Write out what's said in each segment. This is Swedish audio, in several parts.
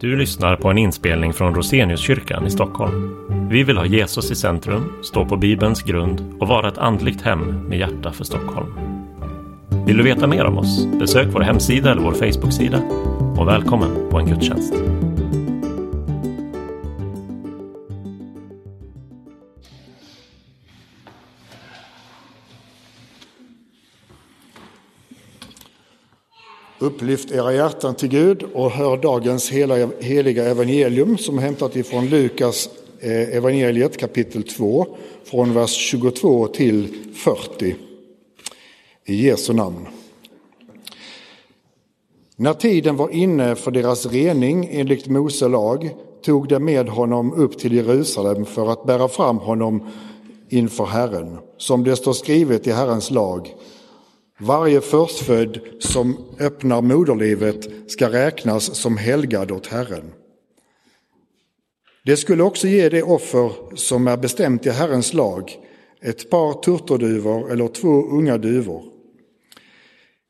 Du lyssnar på en inspelning från Roseniuskyrkan i Stockholm. Vi vill ha Jesus i centrum, stå på Bibelns grund och vara ett andligt hem med hjärta för Stockholm. Vill du veta mer om oss? Besök vår hemsida eller vår Facebooksida. Och välkommen på en gudstjänst. Upplyft era hjärtan till Gud och hör dagens heliga evangelium som är hämtat ifrån Lukas eh, evangeliet kapitel 2 från vers 22 till 40. I Jesu namn. När tiden var inne för deras rening enligt Mose lag tog de med honom upp till Jerusalem för att bära fram honom inför Herren, som det står skrivet i Herrens lag. Varje förstfödd som öppnar moderlivet ska räknas som helgad åt Herren. Det skulle också ge det offer som är bestämt i Herrens lag, ett par turturduvor eller två unga duvor.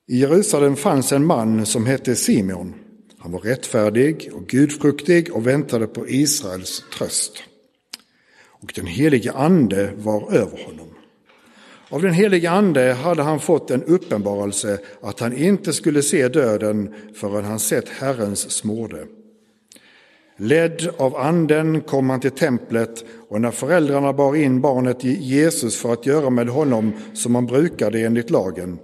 I Jerusalem fanns en man som hette Simeon. Han var rättfärdig och gudfruktig och väntade på Israels tröst. Och den helige ande var över honom. Av den helige ande hade han fått en uppenbarelse att han inte skulle se döden förrän han sett Herrens smorde. Ledd av anden kom han till templet och när föräldrarna bar in barnet Jesus för att göra med honom som man brukade enligt lagen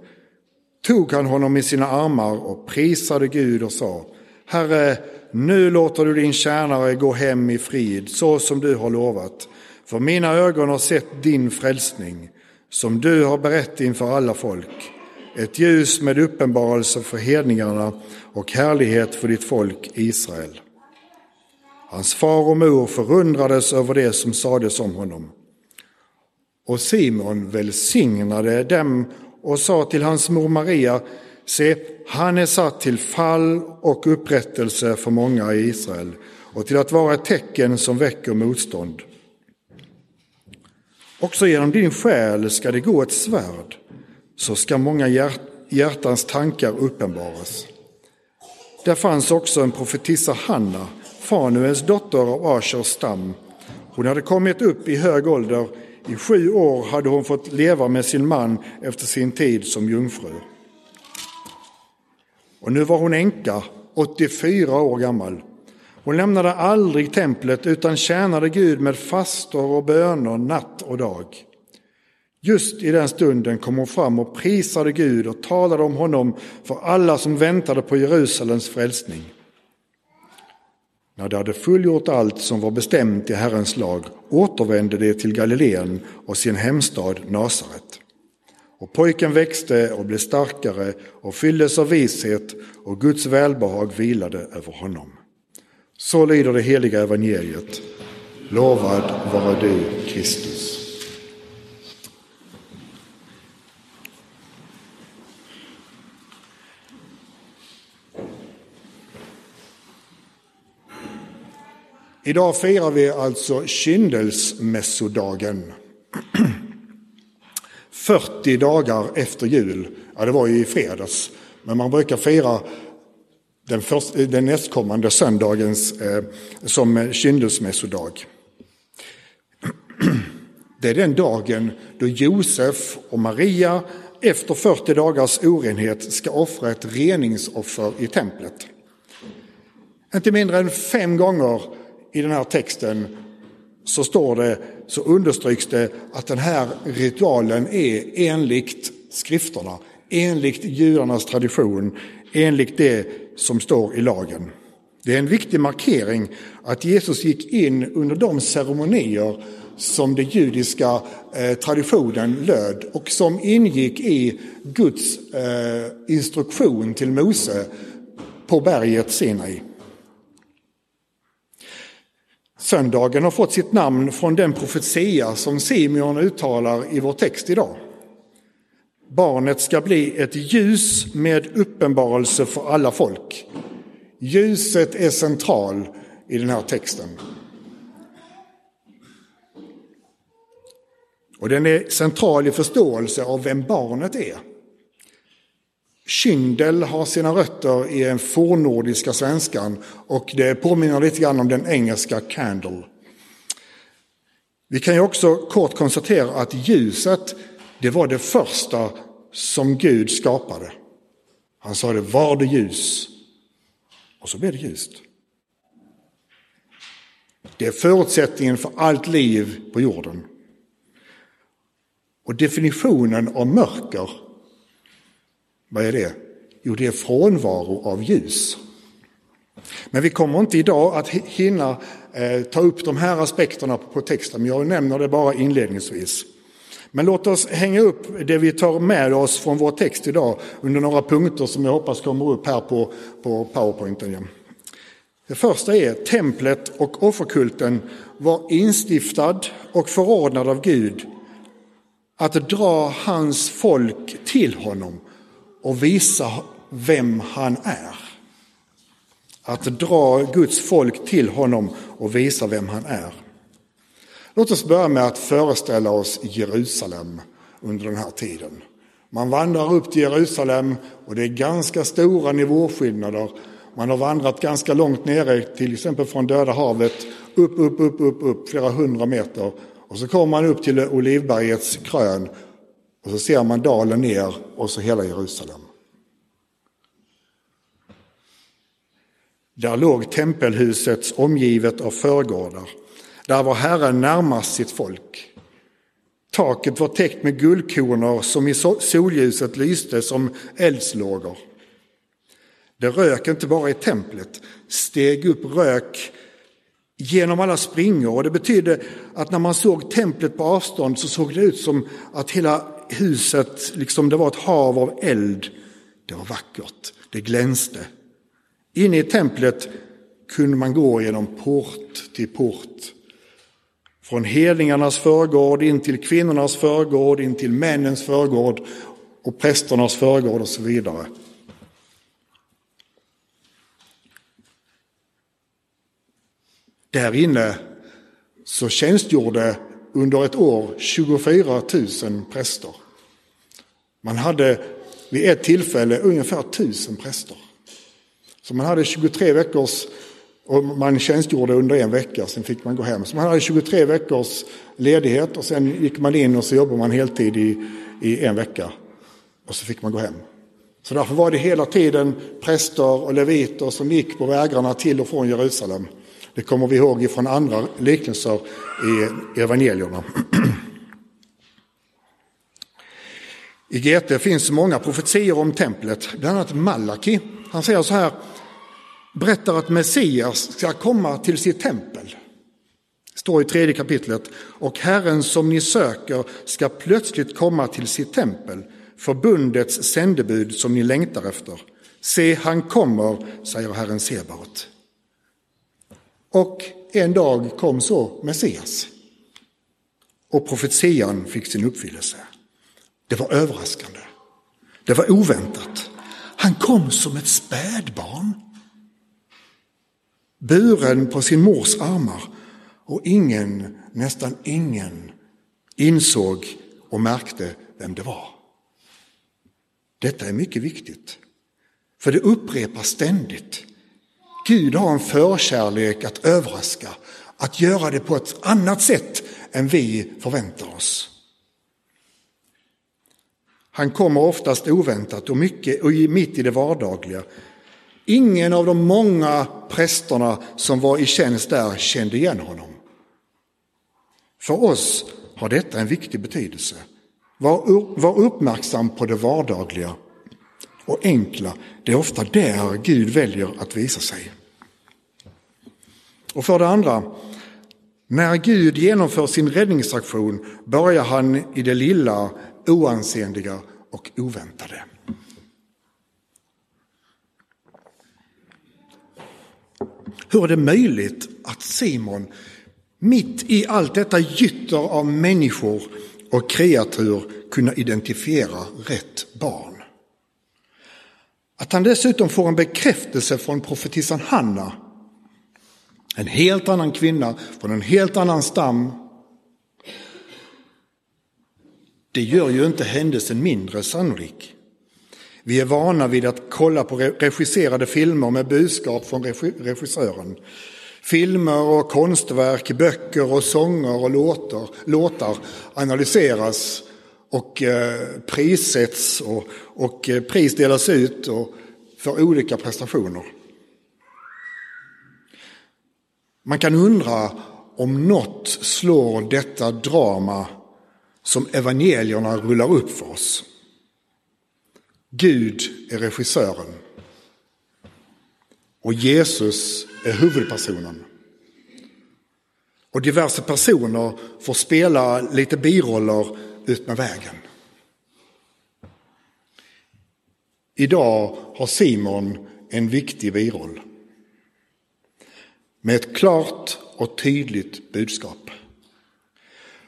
tog han honom i sina armar och prisade Gud och sa Herre, nu låter du din tjänare gå hem i frid så som du har lovat. För mina ögon har sett din frälsning som du har berättat inför alla folk. Ett ljus med uppenbarelse för hedningarna och härlighet för ditt folk Israel. Hans far och mor förundrades över det som sades om honom. Och Simon välsignade dem och sa till hans mor Maria, se, han är satt till fall och upprättelse för många i Israel och till att vara ett tecken som väcker motstånd. Också genom din själ ska det gå ett svärd, så ska många hjärtans tankar uppenbaras. Där fanns också en profetissa Hanna, Fanuels dotter av Ashers stam. Hon hade kommit upp i hög ålder, i sju år hade hon fått leva med sin man efter sin tid som jungfru. Och nu var hon änka, 84 år gammal. Hon lämnade aldrig templet utan tjänade Gud med fastor och böner natt och dag. Just i den stunden kom hon fram och prisade Gud och talade om honom för alla som väntade på Jerusalems frälsning. När de hade fullgjort allt som var bestämt i Herrens lag återvände de till Galileen och sin hemstad Nasaret. Och pojken växte och blev starkare och fylldes av vishet och Guds välbehag vilade över honom. Så lyder det heliga evangeliet. Lovad vara du, Kristus. Idag firar vi alltså kyndelsmässodagen. 40 dagar efter jul, ja det var ju i fredags, men man brukar fira den, först, eh, den nästkommande söndagens eh, som eh, kyndelsmässodag. Det är den dagen då Josef och Maria efter 40 dagars orenhet ska offra ett reningsoffer i templet. Inte mindre än fem gånger i den här texten så står det, så understryks det att den här ritualen är enligt skrifterna, enligt judarnas tradition, enligt det som står i lagen. Det är en viktig markering att Jesus gick in under de ceremonier som den judiska eh, traditionen löd och som ingick i Guds eh, instruktion till Mose på berget Sinai. Söndagen har fått sitt namn från den profetia som Simeon uttalar i vår text idag. Barnet ska bli ett ljus med uppenbarelse för alla folk. Ljuset är central i den här texten. Och den är central i förståelse av vem barnet är. Kyndel har sina rötter i den fornnordiska svenskan och det påminner lite grann om den engelska candle. Vi kan ju också kort konstatera att ljuset, det var det första som Gud skapade. Han sa det, var det ljus? Och så blev det ljust. Det är förutsättningen för allt liv på jorden. Och definitionen av mörker, vad är det? Jo, det är frånvaro av ljus. Men vi kommer inte idag att hinna eh, ta upp de här aspekterna på texten, men jag nämner det bara inledningsvis. Men låt oss hänga upp det vi tar med oss från vår text idag under några punkter som jag hoppas kommer upp här på, på powerpointen. Det första är templet och offerkulten var instiftad och förordnad av Gud att dra hans folk till honom och visa vem han är. Att dra Guds folk till honom och visa vem han är. Låt oss börja med att föreställa oss Jerusalem under den här tiden. Man vandrar upp till Jerusalem och det är ganska stora nivåskillnader. Man har vandrat ganska långt nere, till exempel från Döda havet, upp, upp, upp, upp, upp flera hundra meter. Och så kommer man upp till Olivbergets krön och så ser man dalen ner och så hela Jerusalem. Där låg tempelhuset omgivet av förgårdar. Där var Herren närmast sitt folk. Taket var täckt med guldkornor som i solljuset lyste som eldslågor. Det rök inte bara i templet, steg upp rök genom alla springor. Och det betydde att när man såg templet på avstånd så såg det ut som att hela huset, liksom det var ett hav av eld. Det var vackert, det glänste. Inne i templet kunde man gå genom port till port. Från hedningarnas förgård in till kvinnornas förgård, in till männens förgård och prästernas förgård och så vidare. Där inne så tjänstgjorde under ett år 24 000 präster. Man hade vid ett tillfälle ungefär 1000 präster. Så man hade 23 veckors, och man tjänstgjorde under en vecka, sen fick man gå hem. Så man hade 23 veckors ledighet och sen gick man in och så jobbade man heltid i, i en vecka. Och så fick man gå hem. Så därför var det hela tiden präster och leviter som gick på vägarna till och från Jerusalem. Det kommer vi ihåg från andra liknelser i evangelierna. I GT finns många profetier om templet, bland annat Malaki. Han säger så här, berättar att Messias ska komma till sitt tempel. Det står i tredje kapitlet. Och Herren som ni söker ska plötsligt komma till sitt tempel, förbundets sändebud som ni längtar efter. Se, han kommer, säger Herren Sebaot. Och en dag kom så Messias. Och profetian fick sin uppfyllelse. Det var överraskande. Det var oväntat. Han kom som ett spädbarn. Buren på sin mors armar. Och ingen, nästan ingen, insåg och märkte vem det var. Detta är mycket viktigt. För det upprepas ständigt. Gud har en förkärlek att överraska, att göra det på ett annat sätt än vi förväntar oss. Han kommer oftast oväntat och, mycket, och mitt i det vardagliga. Ingen av de många prästerna som var i tjänst där kände igen honom. För oss har detta en viktig betydelse. Var, uppmärksam på det vardagliga och enkla. Det är ofta där Gud väljer att visa sig. Och för det andra, när Gud genomför sin räddningsaktion börjar han i det lilla, oansenliga och oväntade. Hur är det möjligt att Simon mitt i allt detta gytter av människor och kreatur kunna identifiera rätt barn? Att han dessutom får en bekräftelse från profetissan Hanna, en helt annan kvinna från en helt annan stam. Det gör ju inte händelsen mindre sannolik. Vi är vana vid att kolla på regisserade filmer med budskap från regissören. Filmer och konstverk, böcker och sånger och låtar, låtar analyseras och eh, prissätts och, och eh, pris delas ut och, för olika prestationer. Man kan undra om något slår detta drama som evangelierna rullar upp för oss. Gud är regissören och Jesus är huvudpersonen. Och diverse personer får spela lite biroller ut med vägen. Idag har Simon en viktig biroll med ett klart och tydligt budskap.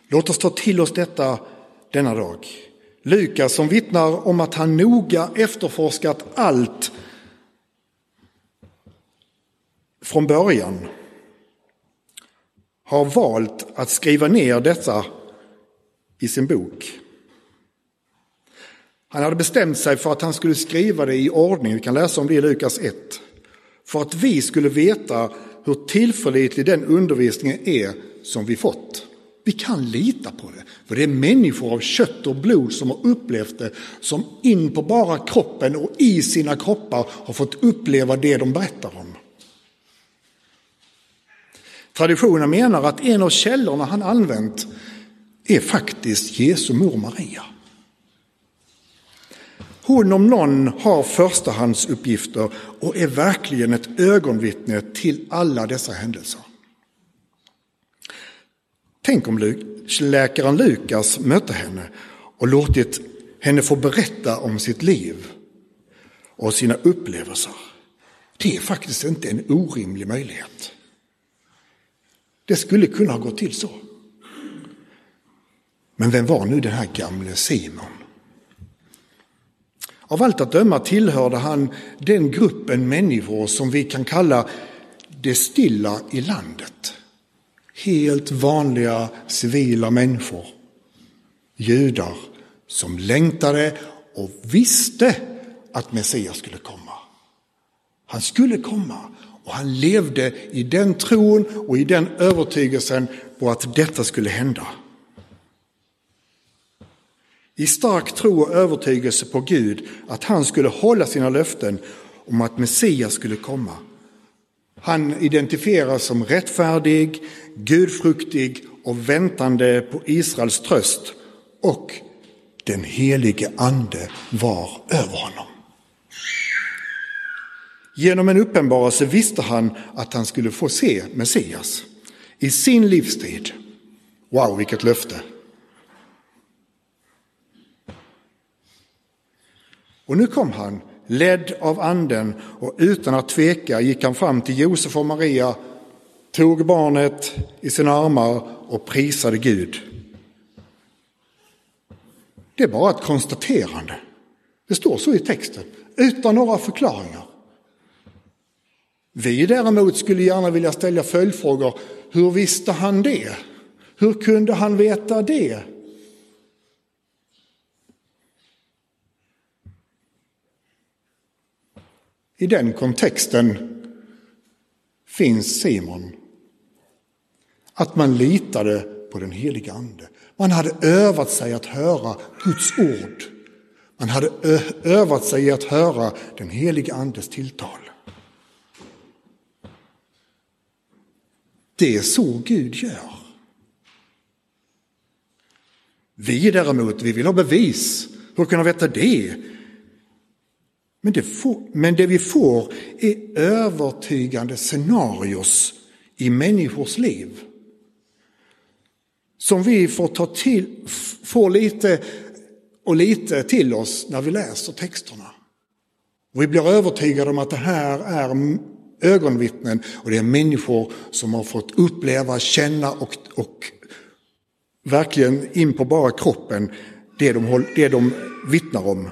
Låt oss ta till oss detta denna dag. Lukas som vittnar om att han noga efterforskat allt från början har valt att skriva ner detta i sin bok. Han hade bestämt sig för att han skulle skriva det i ordning, vi kan läsa om det i Lukas 1. För att vi skulle veta hur tillförlitlig den undervisningen är som vi fått. Vi kan lita på det, för det är människor av kött och blod som har upplevt det, som in på bara kroppen och i sina kroppar har fått uppleva det de berättar om. Traditionen menar att en av källorna han använt är faktiskt Jesu mor Maria. Hon om någon har förstahandsuppgifter och är verkligen ett ögonvittne till alla dessa händelser. Tänk om läkaren Lukas mötte henne och låtit henne få berätta om sitt liv och sina upplevelser. Det är faktiskt inte en orimlig möjlighet. Det skulle kunna ha gått till så. Men vem var nu den här gamle Simon? Av allt att döma tillhörde han den gruppen människor som vi kan kalla det stilla i landet. Helt vanliga civila människor. Judar som längtade och visste att Messias skulle komma. Han skulle komma och han levde i den tron och i den övertygelsen på att detta skulle hända. I stark tro och övertygelse på Gud att han skulle hålla sina löften om att Messias skulle komma. Han identifieras som rättfärdig, gudfruktig och väntande på Israels tröst och den helige ande var över honom. Genom en uppenbarelse visste han att han skulle få se Messias i sin livstid. Wow, vilket löfte! Och nu kom han, ledd av anden, och utan att tveka gick han fram till Josef och Maria, tog barnet i sina armar och prisade Gud. Det är bara ett konstaterande. Det står så i texten, utan några förklaringar. Vi däremot skulle gärna vilja ställa följdfrågor. Hur visste han det? Hur kunde han veta det? I den kontexten finns Simon. Att man litade på den heliga ande. Man hade övat sig att höra Guds ord. Man hade övat sig att höra den heliga andes tilltal. Det är så Gud gör. Vi däremot, vi vill ha bevis. Hur kan jag veta det? Men det, får, men det vi får är övertygande scenarios i människors liv. Som vi får ta till, får lite och lite till oss när vi läser texterna. Och vi blir övertygade om att det här är ögonvittnen och det är människor som har fått uppleva, känna och, och verkligen in på bara kroppen det de, det de vittnar om.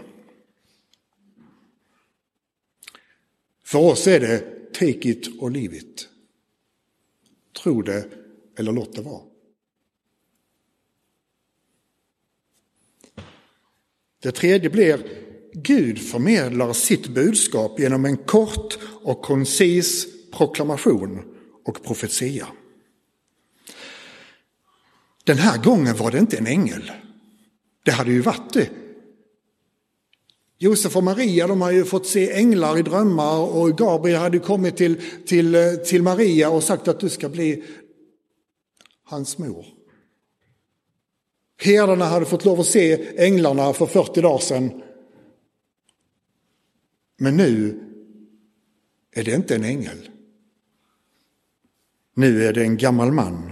För oss är det take it or leave it. Tro det eller låt det vara. Det tredje blir Gud förmedlar sitt budskap genom en kort och koncis proklamation och profetia. Den här gången var det inte en ängel. Det hade ju varit det. Josef och Maria de har ju fått se änglar i drömmar och Gabriel hade kommit till, till, till Maria och sagt att du ska bli hans mor. Herdarna hade fått lov att se änglarna för 40 dagar sedan. Men nu är det inte en ängel. Nu är det en gammal man.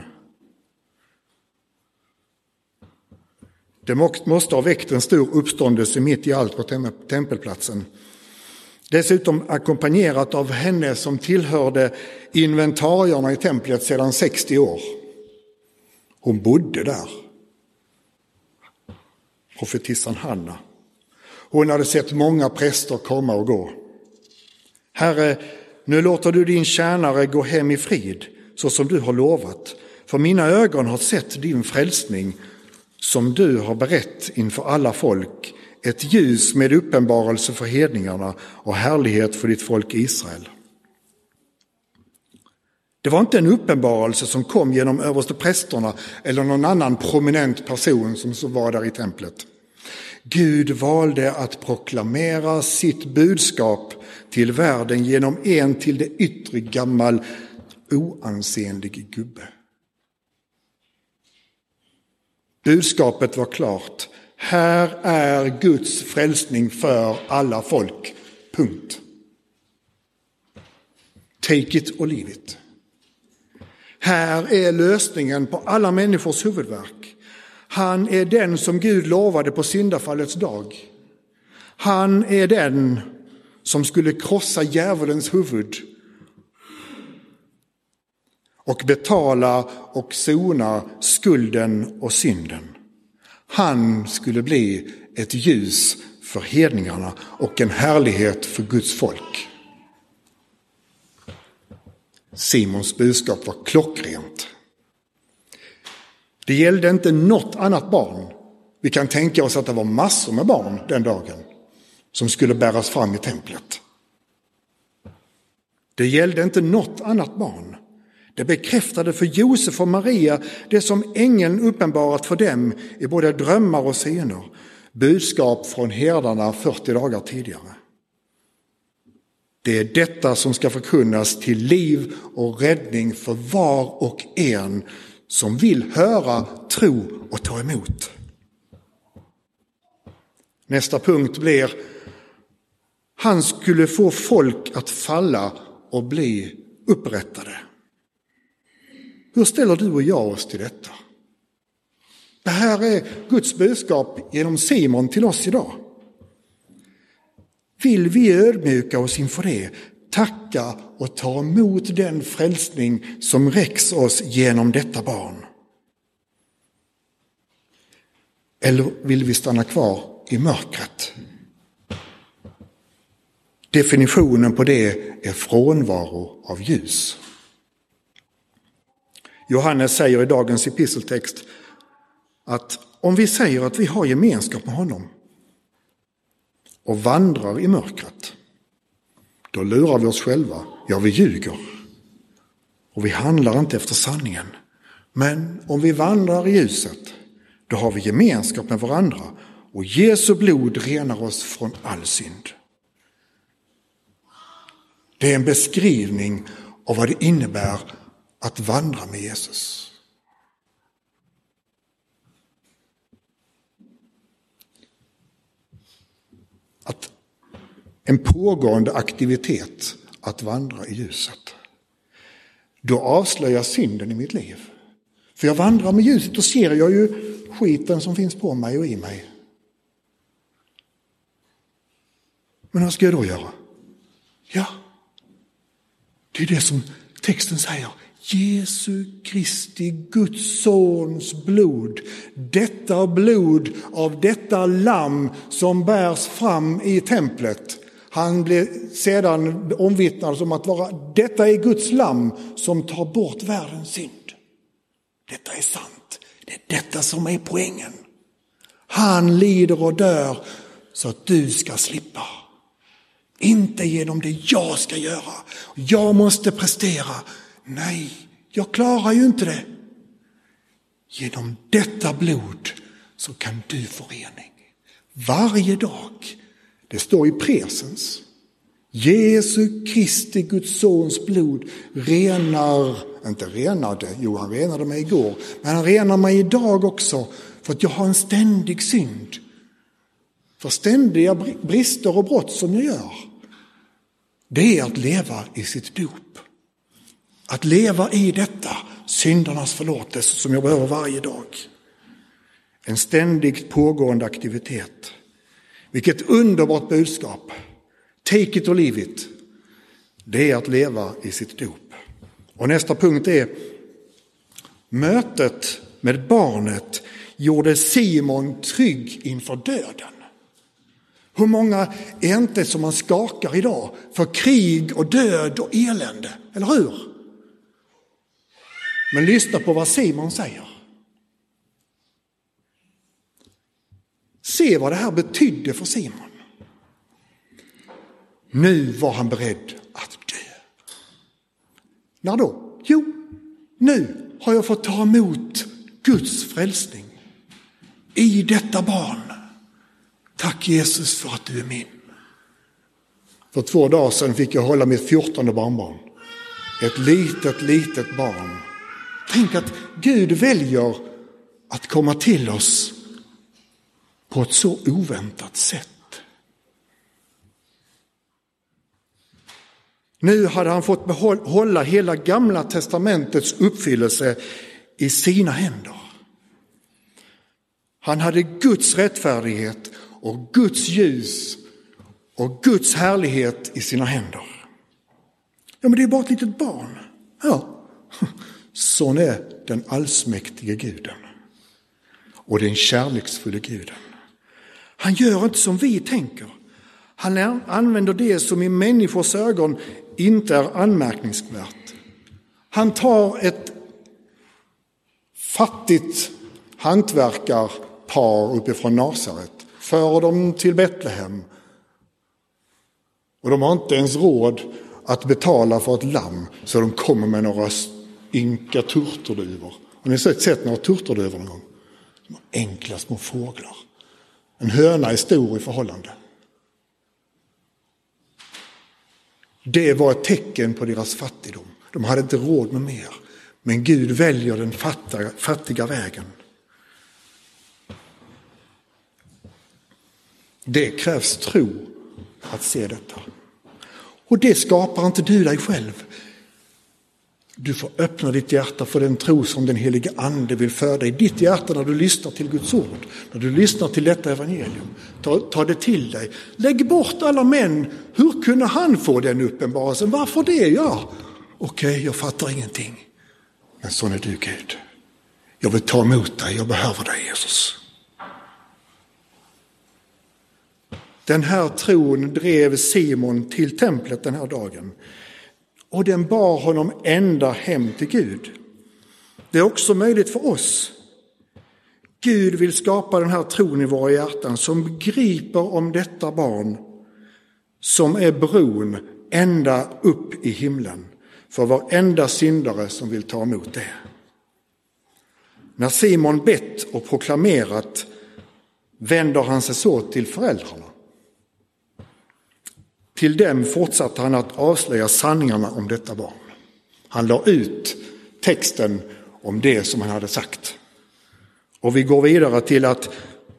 Det måste ha väckt en stor uppståndelse mitt i allt på tempelplatsen. Dessutom ackompanjerat av henne som tillhörde inventarierna i templet sedan 60 år. Hon bodde där. Profetissan Hanna. Hon hade sett många präster komma och gå. Herre, nu låter du din tjänare gå hem i frid, så som du har lovat. För mina ögon har sett din frälsning som du har berett inför alla folk, ett ljus med uppenbarelse för hedningarna och härlighet för ditt folk Israel. Det var inte en uppenbarelse som kom genom översteprästerna eller någon annan prominent person som var där i templet. Gud valde att proklamera sitt budskap till världen genom en till det yttre gammal oansenlig gubbe. Budskapet var klart. Här är Guds frälsning för alla folk. Punkt. Take it or leave it. Här är lösningen på alla människors huvudvärk. Han är den som Gud lovade på syndafallets dag. Han är den som skulle krossa djävulens huvud och betala och sona skulden och synden. Han skulle bli ett ljus för hedningarna och en härlighet för Guds folk. Simons budskap var klockrent. Det gällde inte något annat barn. Vi kan tänka oss att det var massor med barn den dagen som skulle bäras fram i templet. Det gällde inte något annat barn. Det bekräftade för Josef och Maria det som ängeln uppenbarat för dem i både drömmar och scener. Budskap från herdarna 40 dagar tidigare. Det är detta som ska förkunnas till liv och räddning för var och en som vill höra, tro och ta emot. Nästa punkt blir han skulle få folk att falla och bli upprättade. Hur ställer du och jag oss till detta? Det här är Guds budskap genom Simon till oss idag. Vill vi ödmjuka oss inför det, tacka och ta emot den frälsning som räcks oss genom detta barn? Eller vill vi stanna kvar i mörkret? Definitionen på det är frånvaro av ljus. Johannes säger i dagens episteltext att om vi säger att vi har gemenskap med honom och vandrar i mörkret, då lurar vi oss själva, ja vi ljuger. Och vi handlar inte efter sanningen. Men om vi vandrar i ljuset, då har vi gemenskap med varandra och Jesu blod renar oss från all synd. Det är en beskrivning av vad det innebär att vandra med Jesus. Att en pågående aktivitet att vandra i ljuset. Då avslöjas synden i mitt liv. För jag vandrar med ljuset, då ser jag ju skiten som finns på mig och i mig. Men vad ska jag då göra? Ja, det är det som texten säger. Jesu Kristi, Guds sons blod. Detta blod av detta lamm som bärs fram i templet. Han blev sedan omvittnad som att vara, detta är Guds lamm som tar bort världens synd. Detta är sant. Det är detta som är poängen. Han lider och dör så att du ska slippa. Inte genom det jag ska göra. Jag måste prestera. Nej, jag klarar ju inte det. Genom detta blod så kan du få rening. Varje dag. Det står i presens. Jesu Kristi, Guds sons blod renar, inte renade, jo han renade mig igår, men han renar mig idag också för att jag har en ständig synd. För ständiga brister och brott som jag gör. Det är att leva i sitt dop. Att leva i detta, syndernas förlåtelse som jag behöver varje dag. En ständigt pågående aktivitet. Vilket underbart budskap. Take it or leave it. Det är att leva i sitt dop. Och nästa punkt är mötet med barnet gjorde Simon trygg inför döden. Hur många är inte som man skakar idag för krig och död och elände, eller hur? Men lyssna på vad Simon säger. Se vad det här betydde för Simon. Nu var han beredd att dö. När då? Jo, nu har jag fått ta emot Guds frälsning i detta barn. Tack Jesus för att du är min. För två dagar sedan fick jag hålla mitt fjortonde barnbarn. Ett litet, litet barn. Tänk att Gud väljer att komma till oss på ett så oväntat sätt. Nu hade han fått behålla hela gamla testamentets uppfyllelse i sina händer. Han hade Guds rättfärdighet och Guds ljus och Guds härlighet i sina händer. Ja, men det är bara ett litet barn. Ja, sån är den allsmäktige guden. Och den kärleksfulla guden. Han gör inte som vi tänker. Han använder det som i människors ögon inte är anmärkningsvärt. Han tar ett fattigt hantverkarpar uppifrån Nasaret, för dem till Betlehem. Och de har inte ens råd att betala för ett lamm, så de kommer med några ynka turturduvor. Har ni sett några turturduvor någon gång? De enkla små fåglar. En höna är stor i förhållande. Det var ett tecken på deras fattigdom. De hade inte råd med mer. Men Gud väljer den fattiga, fattiga vägen. Det krävs tro att se detta. Och det skapar inte du dig själv. Du får öppna ditt hjärta för den tro som den helige ande vill föda i ditt hjärta när du lyssnar till Guds ord. När du lyssnar till detta evangelium. Ta, ta det till dig. Lägg bort alla män. Hur kunde han få den uppenbarelsen? Varför det? Ja, okej, okay, jag fattar ingenting. Men sån är du Gud. Jag vill ta emot dig, jag behöver dig Jesus. Den här tron drev Simon till templet den här dagen och den bar honom ända hem till Gud. Det är också möjligt för oss. Gud vill skapa den här tron i våra hjärtan som begriper om detta barn som är bron ända upp i himlen för varenda syndare som vill ta emot det. När Simon bett och proklamerat vänder han sig så till föräldrarna. Till dem fortsatte han att avslöja sanningarna om detta barn. Han la ut texten om det som han hade sagt. Och vi går vidare till att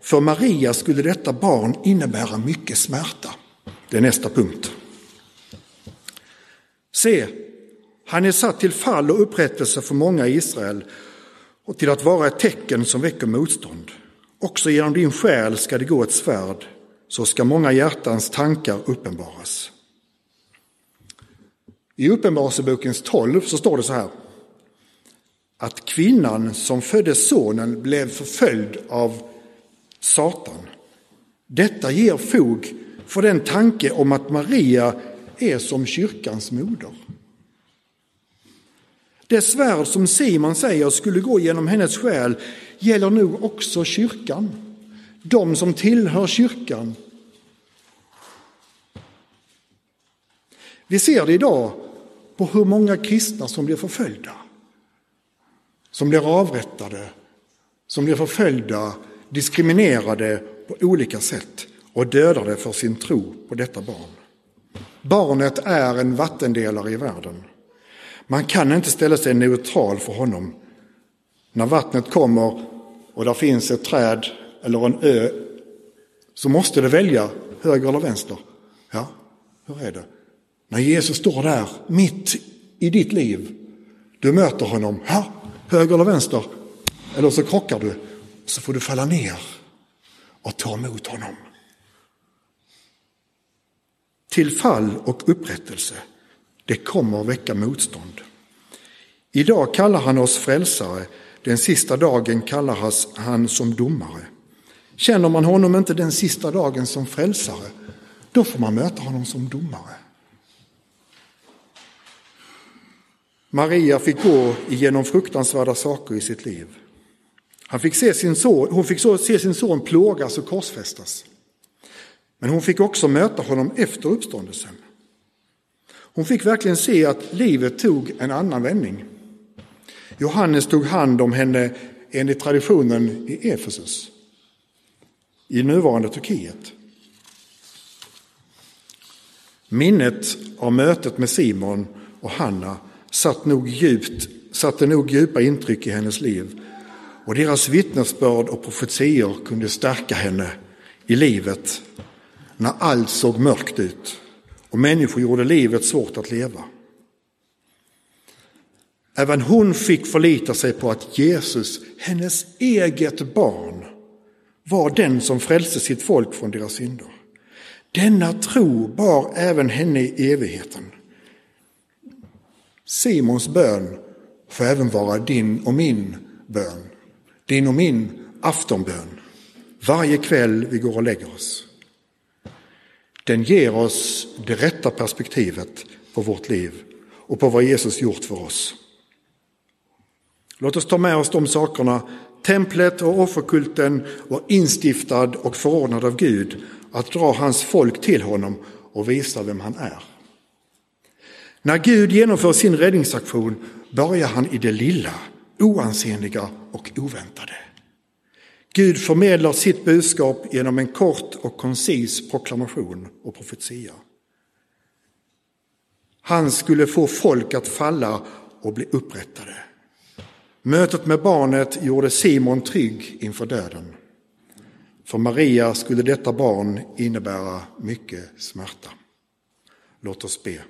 för Maria skulle detta barn innebära mycket smärta. Det är nästa punkt. Se, han är satt till fall och upprättelse för många i Israel och till att vara ett tecken som väcker motstånd. Också genom din själ ska det gå ett svärd så ska många hjärtans tankar uppenbaras. I Uppenbarelsebokens 12 så står det så här. Att kvinnan som födde sonen blev förföljd av Satan. Detta ger fog för den tanke om att Maria är som kyrkans moder. Det svärd som Simon säger skulle gå genom hennes själ gäller nog också kyrkan. De som tillhör kyrkan Vi ser det idag på hur många kristna som blir förföljda. Som blir avrättade, som blir förföljda, diskriminerade på olika sätt och dödade för sin tro på detta barn. Barnet är en vattendelare i världen. Man kan inte ställa sig neutral för honom. När vattnet kommer och där finns ett träd eller en ö så måste det välja höger eller vänster. Ja, hur är det? När Jesus står där mitt i ditt liv, du möter honom, ja, höger eller vänster, eller så krockar du, så får du falla ner och ta emot honom. Till fall och upprättelse, det kommer att väcka motstånd. Idag kallar han oss frälsare, den sista dagen kallar han som domare. Känner man honom inte den sista dagen som frälsare, då får man möta honom som domare. Maria fick gå igenom fruktansvärda saker i sitt liv. Han fick se sin son, hon fick se sin son plågas och korsfästas. Men hon fick också möta honom efter uppståndelsen. Hon fick verkligen se att livet tog en annan vändning. Johannes tog hand om henne enligt traditionen i Efesus, i nuvarande Turkiet. Minnet av mötet med Simon och Hanna satt nog djupt, satte nog djupa intryck i hennes liv och deras vittnesbörd och profetior kunde stärka henne i livet när allt såg mörkt ut och människor gjorde livet svårt att leva. Även hon fick förlita sig på att Jesus, hennes eget barn, var den som frälste sitt folk från deras synder. Denna tro bar även henne i evigheten. Simons bön får även vara din och min bön. Din och min aftonbön. Varje kväll vi går och lägger oss. Den ger oss det rätta perspektivet på vårt liv och på vad Jesus gjort för oss. Låt oss ta med oss de sakerna. Templet och offerkulten var instiftad och förordnad av Gud att dra hans folk till honom och visa vem han är. När Gud genomför sin räddningsaktion börjar han i det lilla, oansenliga och oväntade. Gud förmedlar sitt budskap genom en kort och koncis proklamation och profetia. Han skulle få folk att falla och bli upprättade. Mötet med barnet gjorde Simon trygg inför döden. För Maria skulle detta barn innebära mycket smärta. Låt oss be.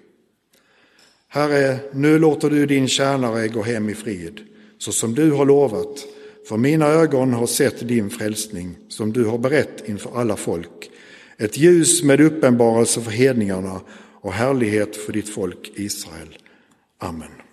Herre, nu låter du din tjänare gå hem i frid, så som du har lovat, för mina ögon har sett din frälsning, som du har berett inför alla folk, ett ljus med uppenbarelse för hedningarna och härlighet för ditt folk Israel. Amen.